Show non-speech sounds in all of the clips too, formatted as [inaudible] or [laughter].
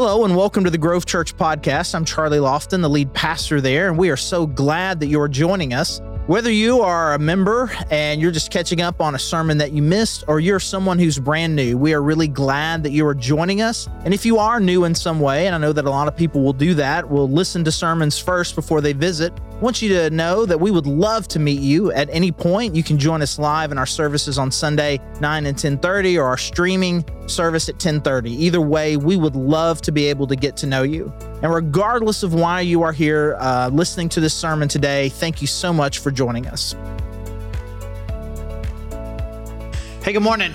Hello and welcome to the Grove Church podcast. I'm Charlie Lofton, the lead pastor there, and we are so glad that you're joining us. Whether you are a member and you're just catching up on a sermon that you missed, or you're someone who's brand new, we are really glad that you are joining us. And if you are new in some way, and I know that a lot of people will do that, will listen to sermons first before they visit, want you to know that we would love to meet you at any point. You can join us live in our services on Sunday, 9 and 10:30, or our streaming service at 10:30. Either way, we would love to be able to get to know you. And regardless of why you are here uh, listening to this sermon today, thank you so much for joining us. Hey, good morning.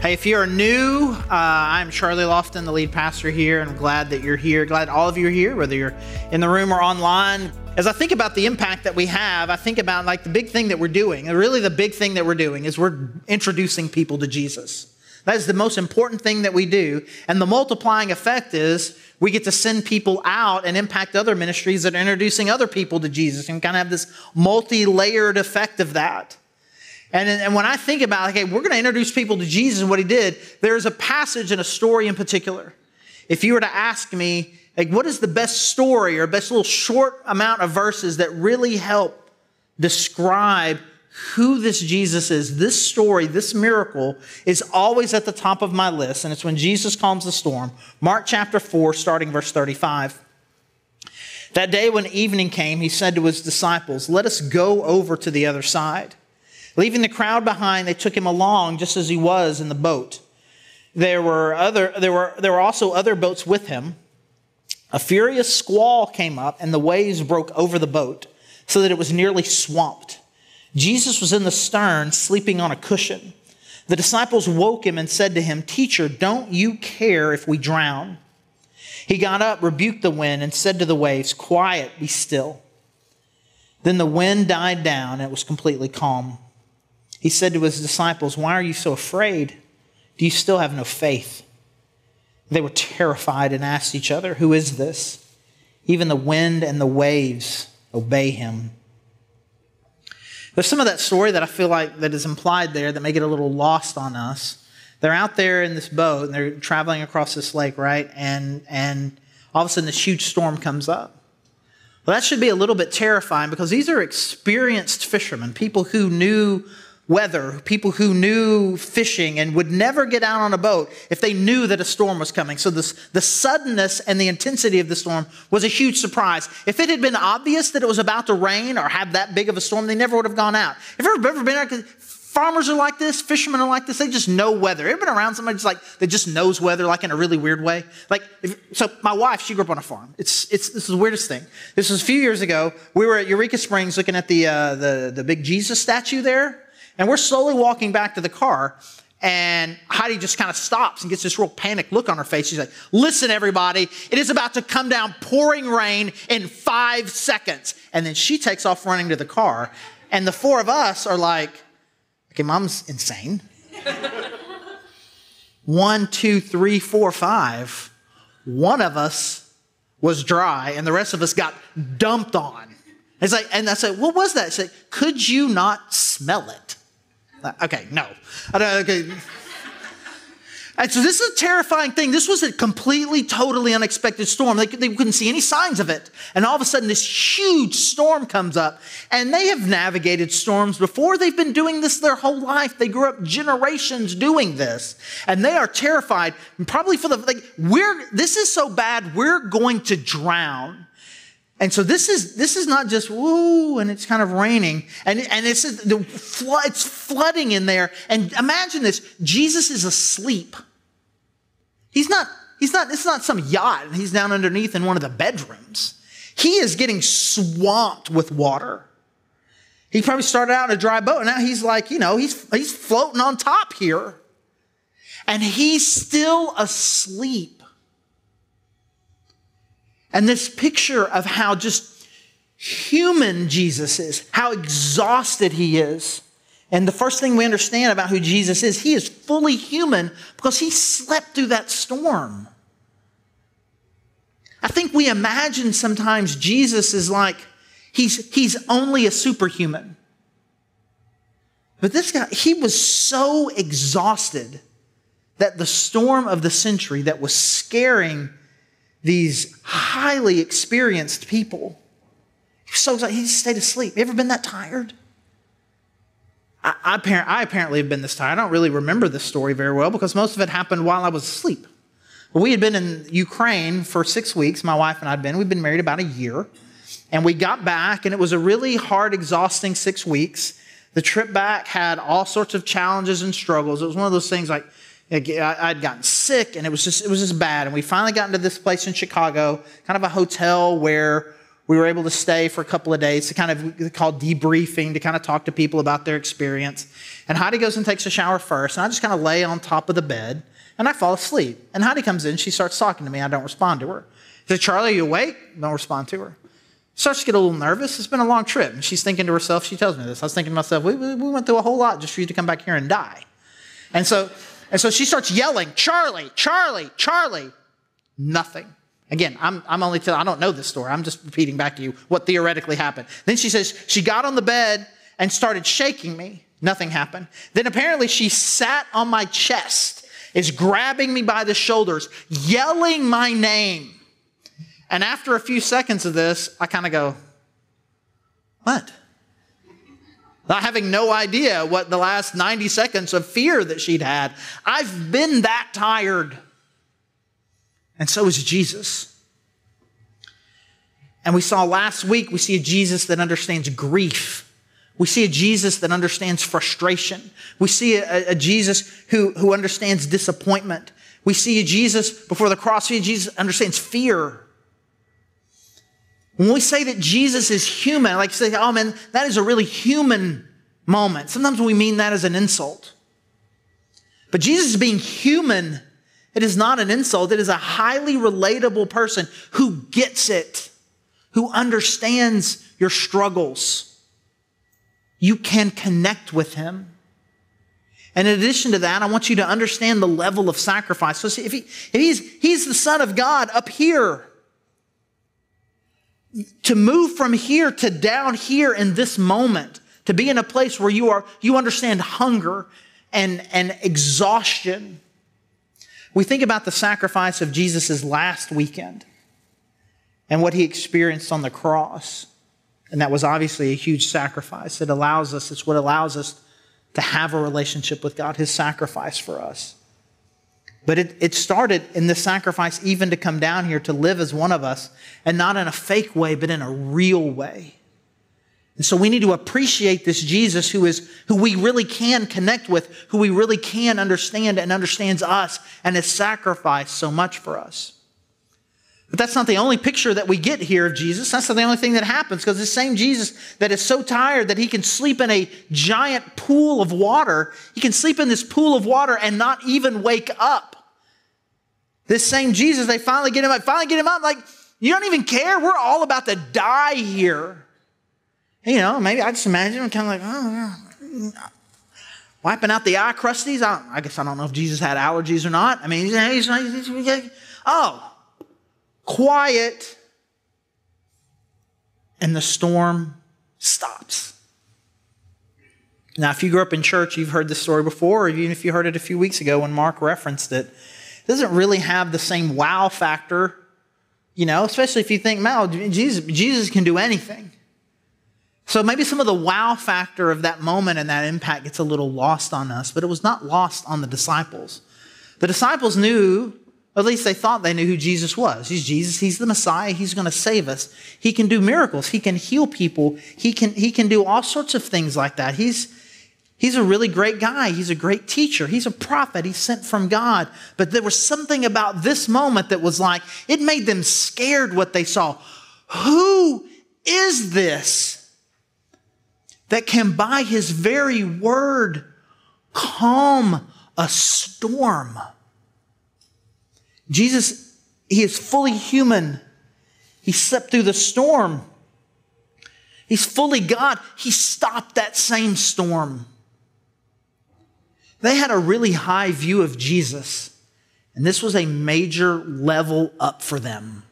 Hey, if you're new, uh, I'm Charlie Lofton, the lead pastor here, and I'm glad that you're here. Glad all of you are here, whether you're in the room or online. As I think about the impact that we have, I think about like the big thing that we're doing. And really, the big thing that we're doing is we're introducing people to Jesus. That is the most important thing that we do. And the multiplying effect is we get to send people out and impact other ministries that are introducing other people to Jesus and kind of have this multi layered effect of that. And, and when I think about, okay, we're going to introduce people to Jesus and what he did, there's a passage and a story in particular. If you were to ask me, like, what is the best story or best little short amount of verses that really help describe who this Jesus is, this story, this miracle is always at the top of my list. And it's when Jesus calms the storm. Mark chapter 4, starting verse 35. That day when evening came, he said to his disciples, Let us go over to the other side. Leaving the crowd behind, they took him along just as he was in the boat. There were, other, there, were, there were also other boats with him. A furious squall came up, and the waves broke over the boat so that it was nearly swamped. Jesus was in the stern, sleeping on a cushion. The disciples woke him and said to him, Teacher, don't you care if we drown? He got up, rebuked the wind, and said to the waves, Quiet, be still. Then the wind died down, and it was completely calm. He said to his disciples, Why are you so afraid? Do you still have no faith? They were terrified and asked each other, Who is this? Even the wind and the waves obey him. There's some of that story that I feel like that is implied there that may get a little lost on us. They're out there in this boat and they're traveling across this lake, right? And and all of a sudden this huge storm comes up. Well, that should be a little bit terrifying because these are experienced fishermen, people who knew weather, people who knew fishing and would never get out on a boat if they knew that a storm was coming. So this, the suddenness and the intensity of the storm was a huge surprise. If it had been obvious that it was about to rain or have that big of a storm, they never would have gone out. Have you ever been out? Farmers are like this, fishermen are like this. They just know weather. Ever been around somebody just like that just knows weather, like in a really weird way? Like, if, so my wife, she grew up on a farm. It's it's this is the weirdest thing. This was a few years ago. We were at Eureka Springs looking at the uh, the the big Jesus statue there and we're slowly walking back to the car, and Heidi just kind of stops and gets this real panicked look on her face. She's like, Listen, everybody, it is about to come down pouring rain in five seconds. And then she takes off running to the car. And the four of us are like, Okay, mom's insane. [laughs] One, two, three, four, five. One of us was dry, and the rest of us got dumped on. It's like, and I said, What was that? I said, Could you not smell it? Okay, no. Okay. And so this is a terrifying thing. This was a completely, totally unexpected storm. They, they couldn't see any signs of it. And all of a sudden, this huge storm comes up. And they have navigated storms before. They've been doing this their whole life. They grew up generations doing this. And they are terrified, And probably for the, like, we're, this is so bad, we're going to drown. And so this is this is not just woo, and it's kind of raining, and and it's the flood, it's flooding in there. And imagine this: Jesus is asleep. He's not. He's not. It's not some yacht, he's down underneath in one of the bedrooms. He is getting swamped with water. He probably started out in a dry boat, and now he's like, you know, he's he's floating on top here, and he's still asleep. And this picture of how just human Jesus is, how exhausted he is. And the first thing we understand about who Jesus is, he is fully human because he slept through that storm. I think we imagine sometimes Jesus is like, he's, he's only a superhuman. But this guy, he was so exhausted that the storm of the century that was scaring these highly experienced people, so he just stayed asleep. You ever been that tired? I, I, I apparently have been this tired. I don't really remember this story very well because most of it happened while I was asleep. we had been in Ukraine for six weeks. My wife and I had been. We'd been married about a year. And we got back, and it was a really hard, exhausting six weeks. The trip back had all sorts of challenges and struggles. It was one of those things like I'd gotten sick, and it was just it was just bad. And we finally got into this place in Chicago, kind of a hotel where we were able to stay for a couple of days to kind of call debriefing to kind of talk to people about their experience. And Heidi goes and takes a shower first, and I just kind of lay on top of the bed and I fall asleep. And Heidi comes in, she starts talking to me. I don't respond to her. She says, Charlie, are you awake? Don't respond to her. Starts to get a little nervous. It's been a long trip. And she's thinking to herself, she tells me this. I was thinking to myself, we, we went through a whole lot just for you to come back here and die. And so, and so she starts yelling, Charlie, Charlie, Charlie. Nothing. Again, I'm, I'm only telling, I don't know this story. I'm just repeating back to you what theoretically happened. Then she says she got on the bed and started shaking me. Nothing happened. Then apparently she sat on my chest, is grabbing me by the shoulders, yelling my name. And after a few seconds of this, I kind of go, What? Not having no idea what the last 90 seconds of fear that she'd had. I've been that tired. And so is Jesus. And we saw last week, we see a Jesus that understands grief. We see a Jesus that understands frustration. We see a, a Jesus who, who understands disappointment. We see a Jesus before the cross, we Jesus understands fear. When we say that Jesus is human, like say, oh man, that is a really human moment. Sometimes we mean that as an insult. But Jesus being human it is not an insult. It is a highly relatable person who gets it, who understands your struggles. You can connect with him. And in addition to that, I want you to understand the level of sacrifice. So if, he, if he's, he's the Son of God up here, to move from here to down here in this moment, to be in a place where you are, you understand hunger and, and exhaustion we think about the sacrifice of Jesus' last weekend and what he experienced on the cross. And that was obviously a huge sacrifice. It allows us, it's what allows us to have a relationship with God, his sacrifice for us. But it, it started in the sacrifice even to come down here to live as one of us, and not in a fake way, but in a real way. And so we need to appreciate this Jesus who is, who we really can connect with, who we really can understand and understands us and has sacrificed so much for us. But that's not the only picture that we get here of Jesus. That's not the only thing that happens because the same Jesus that is so tired that he can sleep in a giant pool of water, he can sleep in this pool of water and not even wake up. This same Jesus, they finally get him up, finally get him up, like, you don't even care. We're all about to die here. You know, maybe I just imagine him kind of like, oh, wiping out the eye crusties. I, I, guess I don't know if Jesus had allergies or not. I mean, he's, he's, he's, oh, quiet. And the storm stops. Now, if you grew up in church, you've heard this story before, or even if you heard it a few weeks ago when Mark referenced it, it doesn't really have the same wow factor, you know, especially if you think, wow, oh, Jesus, Jesus can do anything. So maybe some of the wow factor of that moment and that impact gets a little lost on us, but it was not lost on the disciples. The disciples knew, at least they thought they knew who Jesus was. He's Jesus, he's the Messiah, he's going to save us. He can do miracles, he can heal people, he can, he can do all sorts of things like that. He's, he's a really great guy, he's a great teacher, he's a prophet, he's sent from God. But there was something about this moment that was like, it made them scared what they saw. Who is this? that can, by his very word, calm a storm. Jesus, he is fully human. He slept through the storm. He's fully God. He stopped that same storm. They had a really high view of Jesus, and this was a major level up for them.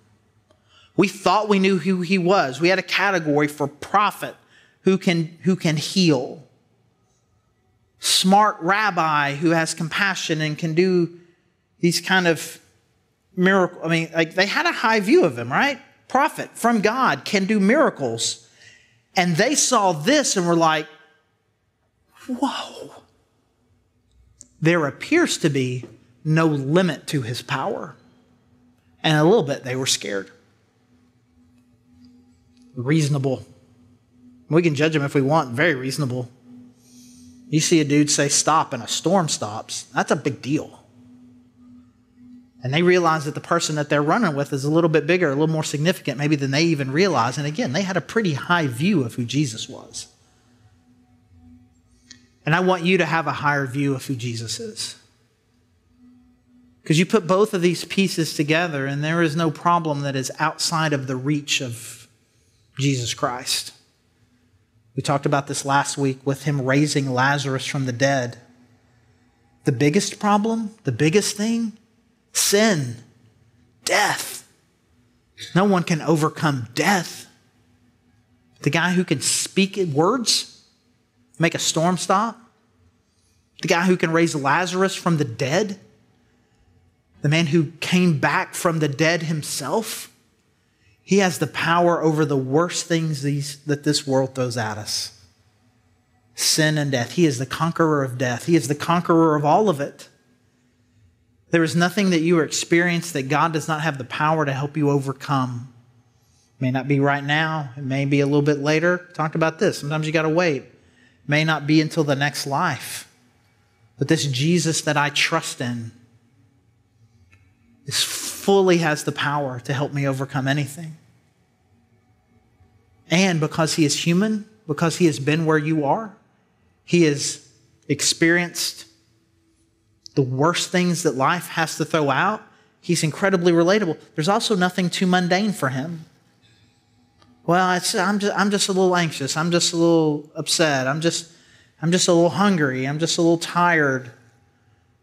We thought we knew who he was. We had a category for prophet who can, who can heal. smart rabbi who has compassion and can do these kind of miracle. I mean, like they had a high view of him, right? Prophet from God can do miracles. And they saw this and were like, whoa. There appears to be no limit to his power. And a little bit they were scared. Reasonable. We can judge him if we want, very reasonable. You see a dude say stop and a storm stops, that's a big deal. And they realize that the person that they're running with is a little bit bigger, a little more significant, maybe than they even realize. And again, they had a pretty high view of who Jesus was. And I want you to have a higher view of who Jesus is. Because you put both of these pieces together, and there is no problem that is outside of the reach of Jesus Christ. We talked about this last week with him raising Lazarus from the dead. The biggest problem, the biggest thing, sin, death. No one can overcome death. The guy who can speak words, make a storm stop, the guy who can raise Lazarus from the dead, the man who came back from the dead himself. He has the power over the worst things these, that this world throws at us sin and death. He is the conqueror of death, He is the conqueror of all of it. There is nothing that you experience that God does not have the power to help you overcome. It may not be right now, it may be a little bit later. Talked about this. Sometimes you got to wait. May not be until the next life. But this Jesus that I trust in is fully has the power to help me overcome anything. And because he is human, because he has been where you are, he has experienced the worst things that life has to throw out. He's incredibly relatable. There's also nothing too mundane for him. Well, I'm, just, I'm just a little anxious. I'm just a little upset. I'm just, I'm just a little hungry. I'm just a little tired.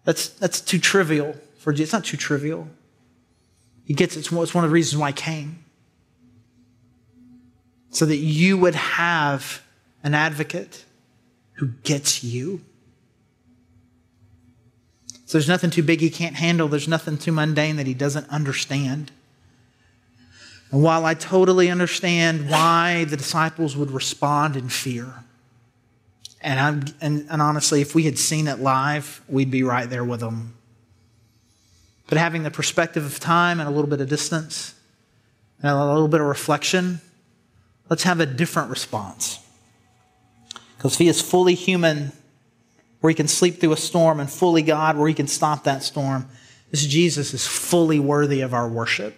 That's, that's too trivial for Jesus. It's not too trivial. He gets it. It's one of the reasons why I came. So that you would have an advocate who gets you. So there's nothing too big he can't handle. There's nothing too mundane that he doesn't understand. And while I totally understand why the disciples would respond in fear, and, and, and honestly, if we had seen it live, we'd be right there with them. But having the perspective of time and a little bit of distance and a little bit of reflection, let's have a different response. Because if he is fully human, where he can sleep through a storm, and fully God, where he can stop that storm. This Jesus is fully worthy of our worship.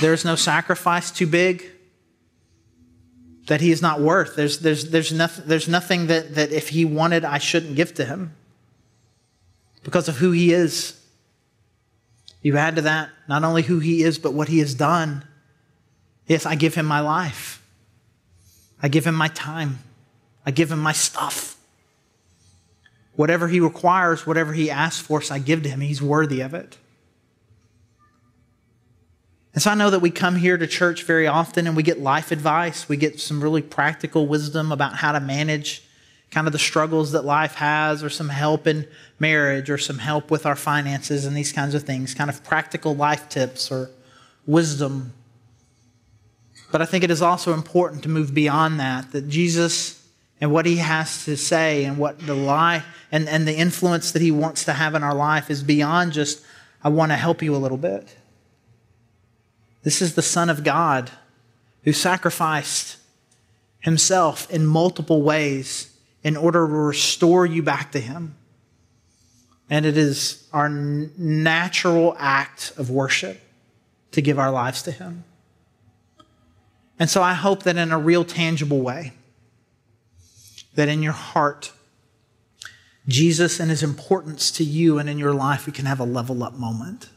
There's no sacrifice too big that he is not worth. There's, there's, there's, nothing, there's nothing that, that if he wanted, I shouldn't give to him because of who he is. You add to that not only who he is, but what he has done. Yes, I give him my life, I give him my time. I give him my stuff. Whatever he requires, whatever he asks for, so I give to him. He's worthy of it. And so I know that we come here to church very often and we get life advice. We get some really practical wisdom about how to manage kind of the struggles that life has, or some help in marriage, or some help with our finances and these kinds of things, kind of practical life tips or wisdom. But I think it is also important to move beyond that, that Jesus and what he has to say and what the life and, and the influence that he wants to have in our life is beyond just, I want to help you a little bit. This is the Son of God who sacrificed himself in multiple ways in order to restore you back to him. And it is our natural act of worship to give our lives to him. And so I hope that in a real tangible way, that in your heart, Jesus and his importance to you and in your life, we can have a level up moment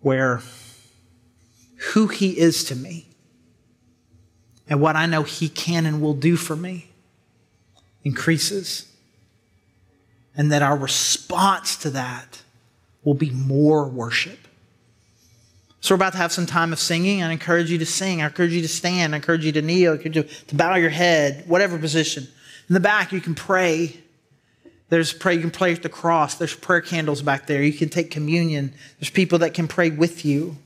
where who he is to me and what I know he can and will do for me increases. And that our response to that will be more worship. So we're about to have some time of singing. I encourage you to sing. I encourage you to stand. I encourage you to kneel. I encourage you to bow your head, whatever position. In the back, you can pray. There's pray. You can pray at the cross. There's prayer candles back there. You can take communion. There's people that can pray with you.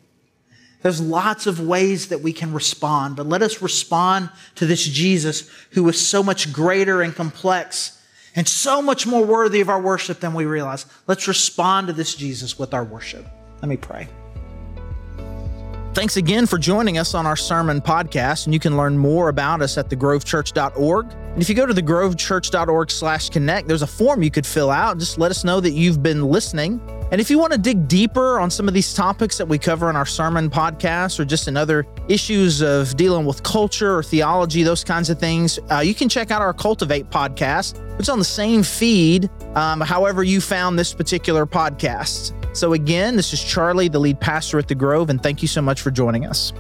There's lots of ways that we can respond, but let us respond to this Jesus who is so much greater and complex and so much more worthy of our worship than we realize. Let's respond to this Jesus with our worship. Let me pray. Thanks again for joining us on our sermon podcast, and you can learn more about us at thegrovechurch.org. And if you go to thegrovechurch.org slash connect, there's a form you could fill out. Just let us know that you've been listening. And if you want to dig deeper on some of these topics that we cover in our sermon podcast or just in other issues of dealing with culture or theology, those kinds of things, uh, you can check out our Cultivate podcast, It's on the same feed, um, however you found this particular podcast. So, again, this is Charlie, the lead pastor at The Grove, and thank you so much for joining us.